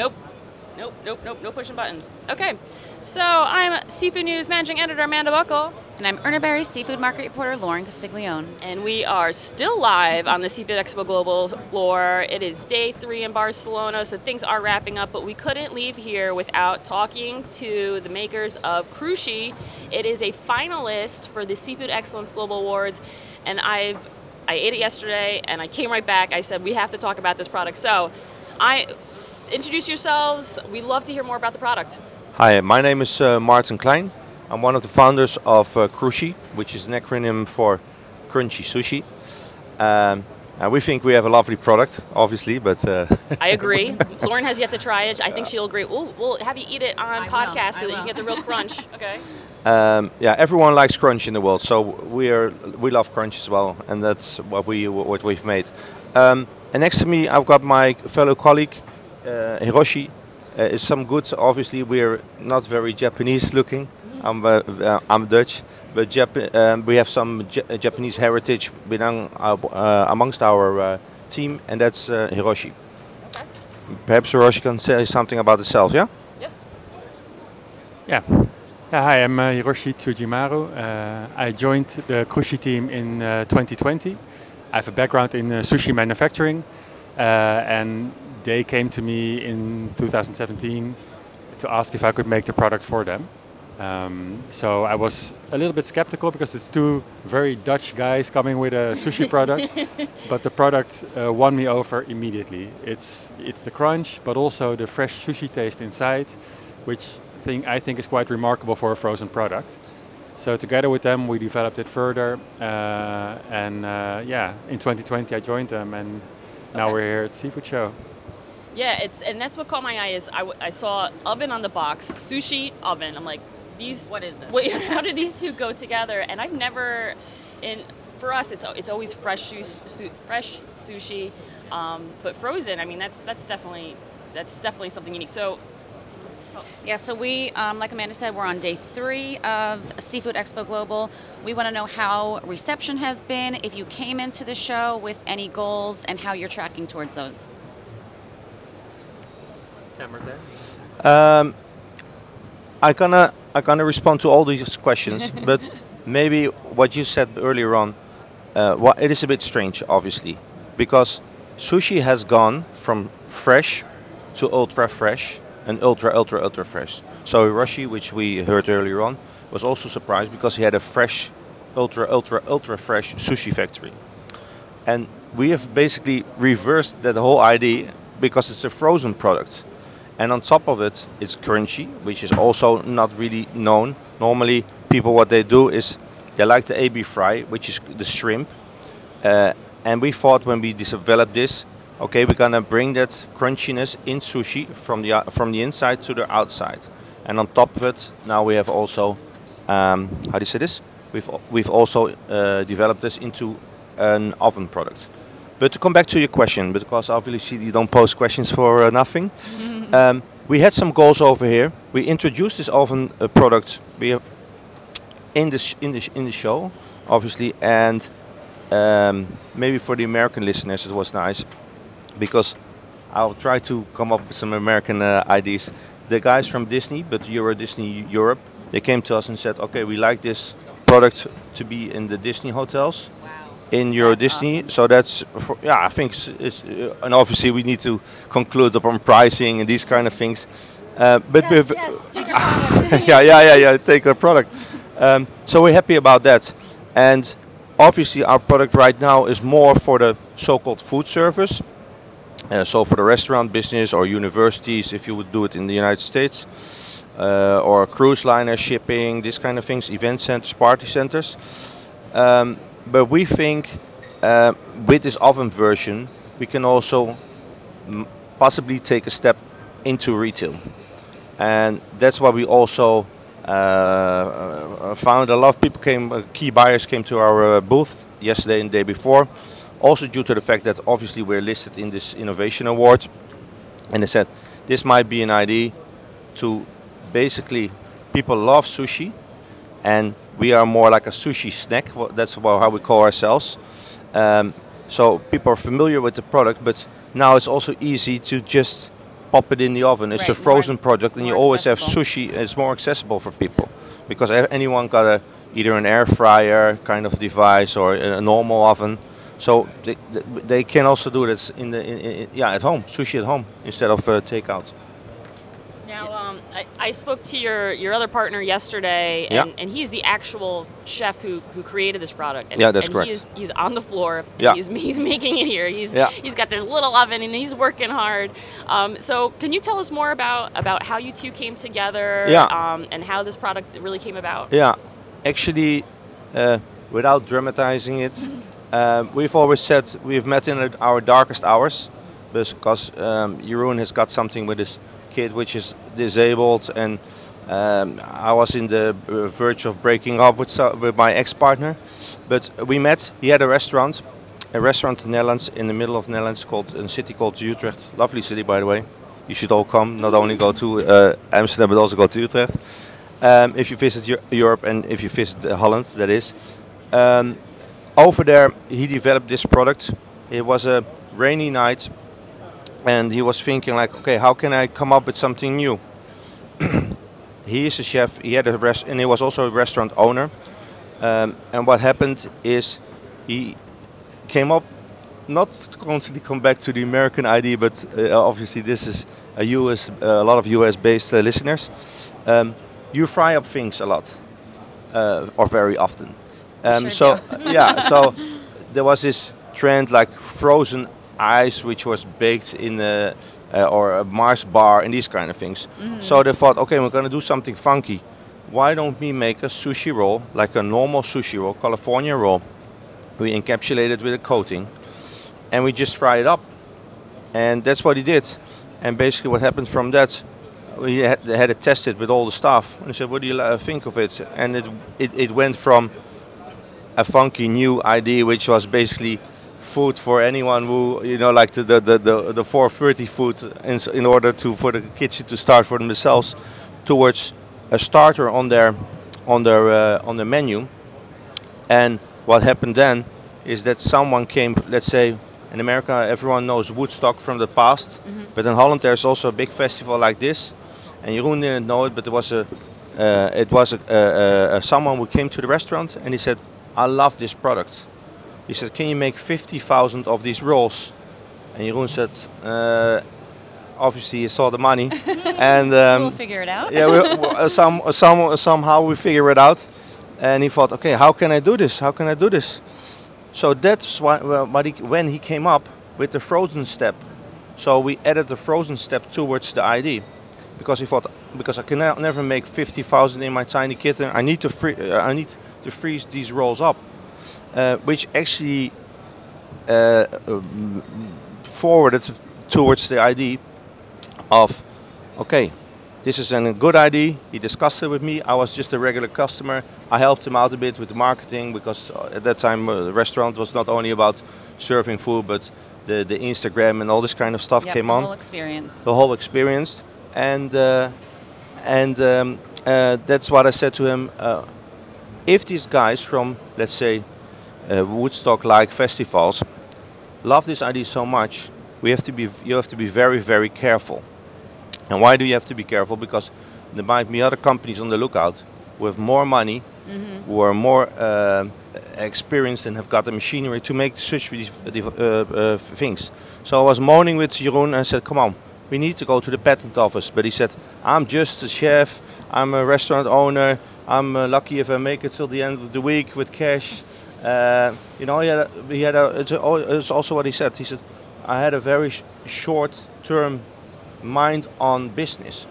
Nope. Nope, nope, nope, no pushing buttons. Okay, so I'm Seafood News Managing Editor Amanda Buckle. And I'm Urner Barry Seafood Market Reporter Lorin Castiglione. And we are still live on the Seafood Expo Global floor. It is day three in Barcelona, so things are wrapping up, but we couldn't leave here without talking to the makers of Crushi. It is a finalist for the Seafood Excellence Global Awards, and I've I ate it yesterday and I came right back. I said we have to talk about this product. So, I introduce yourselves. We'd love to hear more about the product. Hi, my name is uh, Martin Klein. I'm one of the founders of uh, Crushi, which is an acronym for Crunchy Sushi. Um, and we think we have a lovely product, obviously, but. Uh, I agree. Lorin has yet to try it. I think she'll agree. We'll, we'll have you eat it on I podcast will, so I that you will. get the real crunch. okay. Um, yeah, everyone likes crunch in the world, so we are we love crunch as well, and that's what we what we've made. Um, and next to me, I've got my fellow colleague Hiroshi. Uh, some good. Obviously, we're not very Japanese looking. I'm uh, uh, I'm Dutch, but Jap- um, we have some J- uh, Japanese heritage within our, uh, amongst our uh, team, and that's uh, Hiroshi. Okay. Perhaps Hiroshi can say something about himself, yeah? Yes. Yeah. Yeah, hi, I'm uh, Hiroshi Tsujimaru. Uh, I joined the Crushi team in uh, 2020. I have a background in uh, sushi manufacturing, uh, and they came to me in 2017 to ask if I could make the product for them. Um, so I was a little bit skeptical because it's two very Dutch guys coming with a sushi product, but the product uh, won me over immediately. It's it's the crunch, but also the fresh sushi taste inside, which thing I think is quite remarkable for a frozen product. So together with them, we developed it further, uh, and uh, yeah, in 2020 I joined them, and now Okay. we're here at Seafood Show. Yeah, it's and that's what caught my eye is I, w- I saw oven on the box, sushi oven. I'm like, these. What is this? Wait, how do these two go together? And I've never, in for us, it's it's always fresh su- su- fresh sushi, um, but frozen. I mean, that's that's definitely that's definitely something unique. So Yeah, so we, um, like Amanda said, we're on day three of Seafood Expo Global. We want to know how reception has been, if you came into the show with any goals, and how you're tracking towards those. Um, I gonna I gonna respond to all these questions, but maybe what you said earlier on, uh, wha- it is a bit strange, obviously, because sushi has gone from fresh to ultra fresh and ultra ultra ultra fresh. So Hiroshi, which we heard earlier on, was also surprised because he had a fresh, ultra ultra ultra fresh sushi factory, and we have basically reversed that whole idea because it's a frozen product. And on top of it it's crunchy which is also not really known. Normally people what they do is they like the ebi fry which is the shrimp. Uh, and we thought when we developed this okay we're gonna bring that crunchiness in sushi from the from the inside to the outside. And on top of it now we have also um, how do you say this? We've we've also uh, developed this into an oven product. But to come back to your question, because obviously you don't post questions for uh, nothing, um, we had some goals over here. We introduced this oven uh, product. We have in the sh- in the sh- in the show, obviously, and um, maybe for the American listeners it was nice because I'll try to come up with some American uh, ideas. The guys from Disney, but Euro Disney Europe, they came to us and said, okay, we like this product to be in the Disney hotels in Euro That's Disney. awesome. So that's for, yeah, I think it's, it's uh, and obviously we need to conclude upon pricing and these kind of things. Uh, but Yes, we've- yes, yeah, yeah, yeah, yeah, take our product. Um, so we're happy about that, and obviously our product right now is more for the so-called food service. Uh, so for the restaurant business or universities, if you would do it in the United States, uh, or cruise liner shipping, these kind of things, event centers, party centers. Um, but we think uh, with this oven version, we can also m- possibly take a step into retail, and that's why we also uh, uh, found a lot of people came, uh, key buyers came to our booth yesterday and the day before, also due to the fact that obviously we're listed in this innovation award, and they said this might be an idea to basically people love sushi and we are more like a sushi snack. wha- That's how we call ourselves. Um, so people are familiar with the product, but now it's also easy to just pop it in the oven. It's Right, a more- frozen product, and you more always have sushi. It's more accessible for people because anyone got a either an air fryer kind of device or a normal oven. So they, they- can also do this in the in, in, yeah at home, sushi at home instead of uh, takeout. Now, um, I, I spoke to your, your other partner yesterday, Yeah. and, and he's the actual chef who, who created this product. And, Yeah, that's and correct. He's, he's on the floor. Yeah. He's, he's making it here. He's Yeah. he's got this little oven and he's working hard. Um, so, can you tell us more about about how you two came together? Yeah. Um, and how this product really came about? Yeah, actually, uh, without dramatizing it, um, we've always said we've met in our darkest hours because um, Jeroen has got something with his kid which is disabled, and um, I was in the uh, verge of breaking up with, with my ex-partner. But we met. He had a restaurant, a restaurant in the Netherlands, in the middle of the Netherlands, called a city called Utrecht. Lovely city, by the way. You should all come. Not only go to uh, Amsterdam, but also go to Utrecht um, if you visit Europe and if you visit Holland, that is. Um, over there, he developed this product. It was a rainy night, and he was thinking like, okay, how can I come up with something new? he is a chef. He had a rest, and he was also a restaurant owner. Um, and what happened is he came up not constantly come back to the American ID, but uh, obviously this is a US, uh, a lot of US based uh, listeners. Um, you fry up things a lot, uh, or very often. Um, so yeah, so there was this trend like frozen ice, which was baked in a, uh, or a Mars bar and these kind of things. So they thought, okay, we're gonna do something funky. Why don't we make a sushi roll like a normal sushi roll, California roll? We encapsulate it with a coating, and we just fry it up. And that's what he did. And basically, what happened from that, we had, they had it tested with all the staff. And I said, "What do you uh, think of it?" And it, it it went from a funky new idea, which was basically food for anyone who you know, like the the the, the, the 4:30 food, in, in order to for the kitchen to start for themselves, towards a starter on their on their uh, on the menu. And what happened then is that someone came, let's say, in America, everyone knows Woodstock from the past, but in Holland there's also a big festival like this. And Jeroen didn't know it, but it was a, uh, it was a, uh, uh, someone who came to the restaurant and he said, "I love this product." He said, "Can you make 50,000 of these rolls?" And Jeroen said, uh, "Obviously, he saw the money, and um, we'll figure it out. yeah, we, we, uh, some, some, somehow we figure it out. And he thought, okay, how can I do this? How can I do this? So that's why well, what he, when he came up with the frozen step. So we added the frozen step towards the ID, because he thought, because I can ne- never make 50,000 in my tiny kitten. I need to free, uh, I need to freeze these rolls up, uh, which actually uh, um, forwarded towards the idea of okay this is a good idea he discussed it with me. I was just a regular customer. I helped him out a bit with the marketing because uh, at that time uh, the restaurant was not only about serving food but the, the instagram and all this kind of stuff Yep, came the on. whole experience. the whole experience. And uh, and um, uh, that's what i said to him uh, if these guys from let's say uh, woodstock like festivals love this idea so much we have to be you have to be very very careful. And why do you have to be careful? Because there might be other companies on the lookout who have more money hmm who are more uh, experienced and have got the machinery to make such uh, uh, things. So I was moaning with Jeroen and I said, come on, we need to go to the patent office. But he said, I'm just a chef, I'm a restaurant owner, I'm uh, lucky if I make it till the end of the week with cash. Uh, you know, he had, a, he had a, it's, a, it's also what he said. He said, I had a very sh- short term mind on business.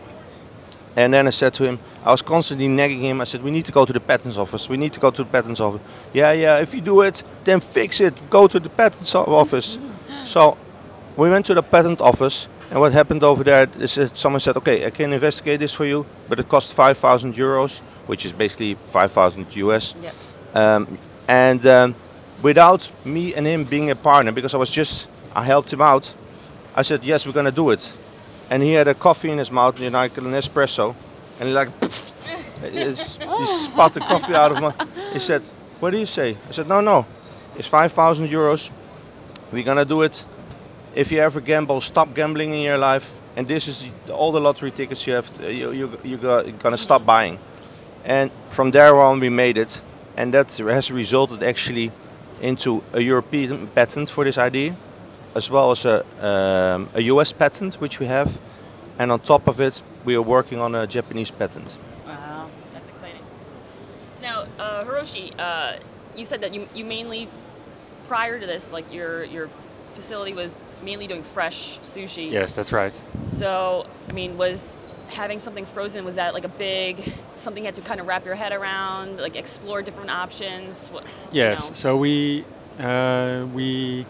And then I said to him, I was constantly nagging him. I said, we need to go to the patents office. We need to go to the patents office. Yeah, yeah, if you do it, then fix it. Go to the patents office. so we went to the patent office. And what happened over there is that someone said, okay, I can investigate this for you, but it costs 5,000 euros, which is basically 5,000 US. Yep. Um, and um, without me and him being a partner, because I was just, I helped him out, I said, yes, we're going to do it. And he had a coffee in his mouth, you know, like an espresso, and he like, he spat the coffee out of my. He said, "What do you say?" I said, "No, no, it's 5,000 euros. We're gonna do it. If you ever gamble, stop gambling in your life and this is all the lottery tickets you have. To, you you you you're gonna stop buying, and from there on we made it, and that has resulted actually into a European patent for this idea, as well as a um, a US patent which we have, and on top of it we are working on a Japanese patent. Wow, that's exciting. So now, uh, Hiroshi, uh, you said that you you mainly prior to this, like your your facility was mainly doing fresh sushi. Yes, that's right. So, I mean, was having something frozen was that like a big something you had to kind of wrap your head around, like explore different options? What, you Yes. know? So we uh, we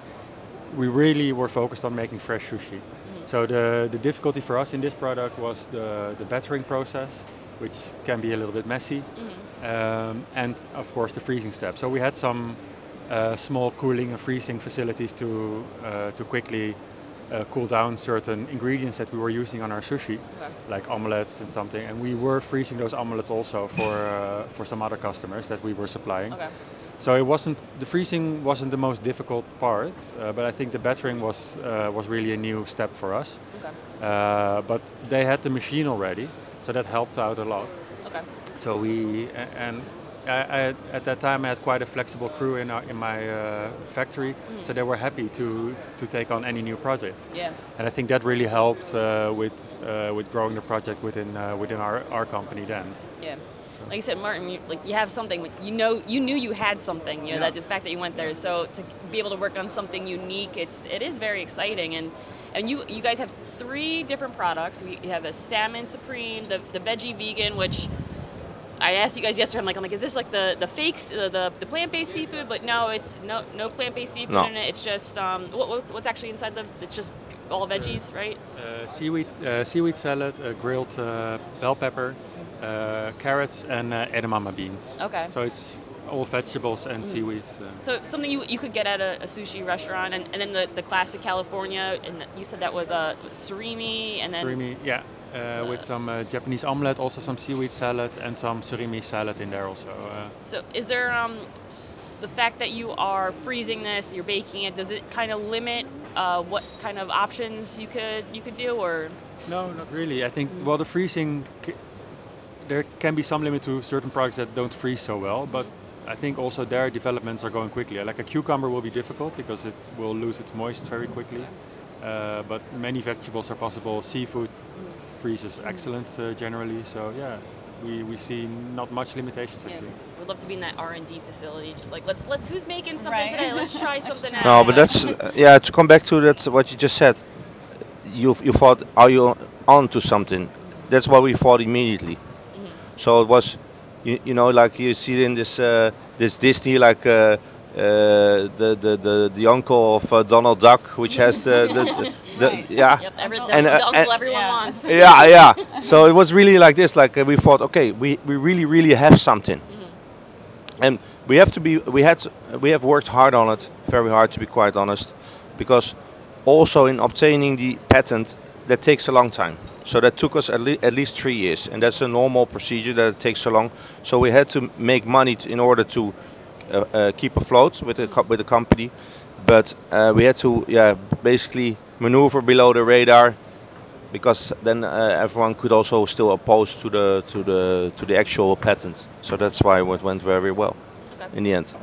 we really were focused on making fresh sushi. Mhm. So the the difficulty for us in this product was the the battering process, which can be a little bit messy, Mhm. um, and of course the freezing step. So we had some uh, small cooling and freezing facilities to uh, to quickly uh, cool down certain ingredients that we were using on our sushi, Okay. like omelets and something. And we were freezing those omelets also for uh, for some other customers that we were supplying. Okay. So it wasn't the freezing wasn't the most difficult part, uh, but I think the battering was uh, was really a new step for us. Okay. Uh, but they had the machine already, so that helped out a lot. Okay. So we and I, I, at that time I had quite a flexible crew in our, in my uh, factory, Mhm. so they were happy to to take on any new project. Yeah. And I think that really helped uh, with uh, with growing the project within uh, within our, our company then. Yeah. Like you said, Martin, you, like you have something. You know, you knew you had something. You know Yeah. that the fact that you went there. So to be able to work on something unique, it's it is very exciting. And and you you guys have three different products. We you have a salmon supreme, the the veggie vegan, which I asked you guys yesterday. I'm like, I'm like, is this like the the fakes, uh, the the plant-based seafood? But no, it's no no plant-based seafood No. in it. It's just um, what, what's what's actually inside the? It's just all It's, uh, veggies, right? Uh, seaweed uh, seaweed salad, uh, grilled uh, bell pepper, uh, carrots, and uh, edamame beans. Okay. So it's all vegetables and Mhm. seaweed. Uh, So something you, you could get at a, a sushi restaurant, and, and then the, the classic California, and you said that was a surimi, and then surimi, yeah, uh, with some uh, Japanese omelette, also some seaweed salad, and some surimi salad in there also. Uh, so is there um the fact that you are freezing this, you're baking it, does it kind of limit uh, what kind of options you could you could do, or no, not really. I think well the freezing, c- there can be some limit to certain products that don't freeze so well, but I think also their developments are going quickly. Like a cucumber will be difficult because it will lose its moist very quickly. Uh, but many vegetables are possible. Seafood freezes excellent uh, generally. So yeah, we, we see not much limitations yeah, actually. we'd love to be in that R&D facility, just like let's let's who's making something Right. today, let's try something out. No, but that's uh, yeah. To come back to that, what you just said, you you thought, are you on to something? That's what we thought immediately. Mhm. So it was, you, you know, like you see in this uh, this Disney, like uh, the, the the the uncle of uh, Donald Duck, which has the the, the, the yeah. Yep, every, the, And, the uh, uncle and- everyone Yeah. wants. yeah, yeah. So it was really like this. Like uh, we thought, okay, we, we really, really have something, Mhm. and we have to be. We had to- we have worked hard on it, very hard to be quite honest, because also in obtaining the patent, that takes a long time. So that took us at, le- at least three years, and that's a normal procedure that it takes so long. So we had to make money t- in order to uh, uh, keep afloat with the co- with the company, but uh, we had to yeah basically maneuver below the radar because then uh, everyone could also still oppose to the to the to the actual patent. So that's why it went very well Okay. in the end.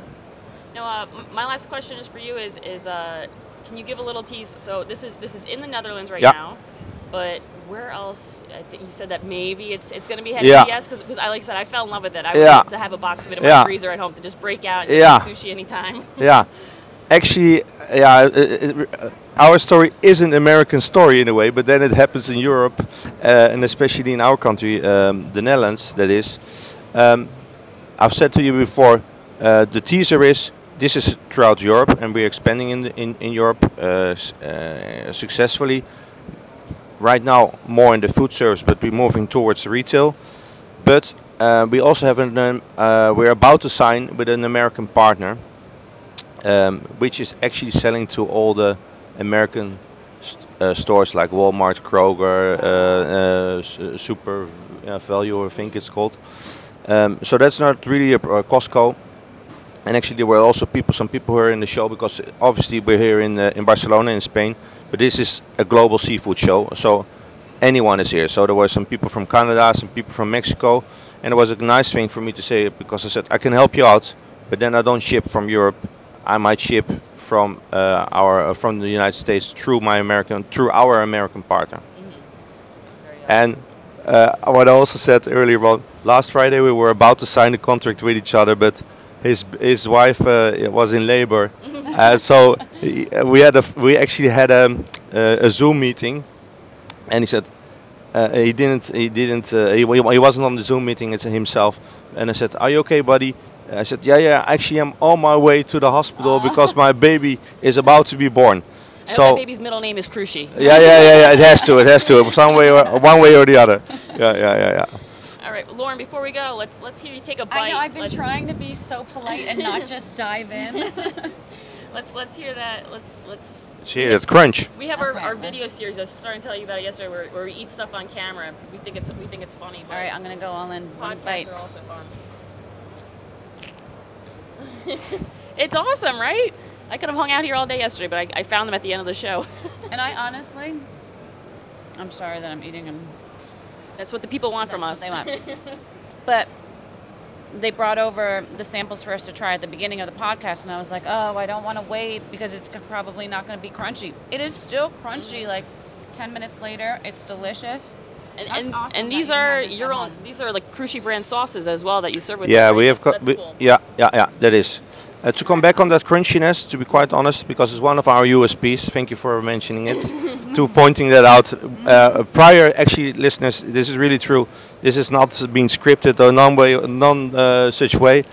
Now, uh, my last question is for you. Is is uh, can you give a little tease? So this is this is in the Netherlands right Yeah. now, but where else? I think you said that maybe it's it's going to be headed Yeah. yes, because I like I said I fell in love with it. I Yeah. to have a box of it in my Yeah. freezer at home to just break out and Yeah. eat sushi anytime. yeah, actually, yeah, it, it, uh, our story is an American story in a way, but then it happens in Europe, uh, and especially in our country, um, the Netherlands. That is, um, I've said to you before, uh, the teaser is this is throughout Europe, and we're expanding in in, in Europe uh, uh, successfully. Right now, more in the food service, but we're moving towards retail. But uh, we also have an um, uh, we're about to sign with an American partner um, which is actually selling to all the American st- uh, stores like Walmart, Kroger, uh, uh, Super uh, Value, I think it's called. Um, so that's not really a, a Costco. And actually, there were also people, some people who are in the show because obviously we're here in uh, in Barcelona in Spain, but this is a global seafood show. So anyone is here. So there were some people from Canada, some people from Mexico, and it was a nice thing for me to say because I said I can help you out, but then I don't ship from Europe. I might ship from uh, our uh, from the United States through my American through our American partner. Awesome. And uh, what I also said earlier on, last Friday we were about to sign a contract with each other, but his his wife uh, was in labor, uh, so we had a we actually had a, a Zoom meeting, and he said uh, he didn't he didn't uh, he, he wasn't on the Zoom meeting it's himself, and I said, "Are you okay, buddy?" I said, "Yeah, yeah. Actually, I'm on my way to the hospital Aw. because my baby is about to be born." I hope So my baby's middle name is Crushi. yeah, yeah, yeah, yeah. It has to. It has to. Some way or one way or the other. Yeah, yeah, yeah, yeah. All right, Lorin. Before we go, let's let's hear you take a bite. I know I've been Let's- trying to be so polite and not just dive in. let's let's hear that. Let's let's. See that crunch. We have our, Okay, our okay. video series. I was starting to tell you about it yesterday, where, where we eat stuff on camera because we think it's we think it's funny. But All right, I'm gonna go all in one podcasts bite. are also fun. it's awesome, right? I could have hung out here all day yesterday, but I, I found them at the end of the show. And I honestly, I'm sorry that I'm eating them. That's what the people want from us. That's what they But they brought over the samples for us to try at the beginning of the podcast, and I was like, oh, I don't want to wait because it's probably not going to be crunchy. It is still crunchy. Mm-hmm. Like 10 minutes later, it's delicious. And That's and, awesome and these you are your own. These are like Crushi brand sauces as well that you serve with. Yeah, we have got. That's We, cool. Yeah, yeah, yeah. That is. Uh, to come back on that crunchiness, to be quite honest, because it's one of our USPs. Thank you for mentioning it, to pointing that out. Uh, prior, actually, listeners, this is really true. This is not being scripted or non way, non uh, such way.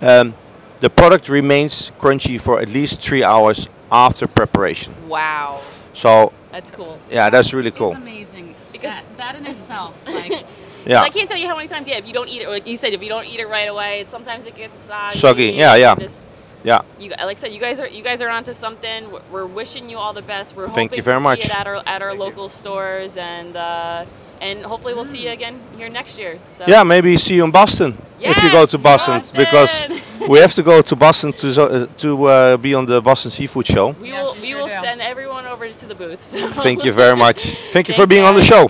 Um, the product remains crunchy for at least three hours after preparation. Wow, So that's cool. yeah, that's really cool. It's amazing. Because- that, that in itself, like, Yeah. I can't tell you how many times. Yeah, if you don't eat it, like you said, if you don't eat it right away, it, sometimes it gets soggy. Soggy, yeah, yeah. Just, Yeah. you, like I said, you guys are you guys are onto something. We're- We're wishing you all the best. We're Thank hoping you very to much. see it at our at our Thank you. local stores and uh, and hopefully we'll see you again here next year. So Yeah, maybe see you in Boston if you go to Yes, Boston, because we have to go to Boston to so- uh, to uh, be on the Boston Seafood Show. we Yes, will we we sure will do. send everyone over to the booth. so- Thank you very much. Thank you for Thanks, being on the show.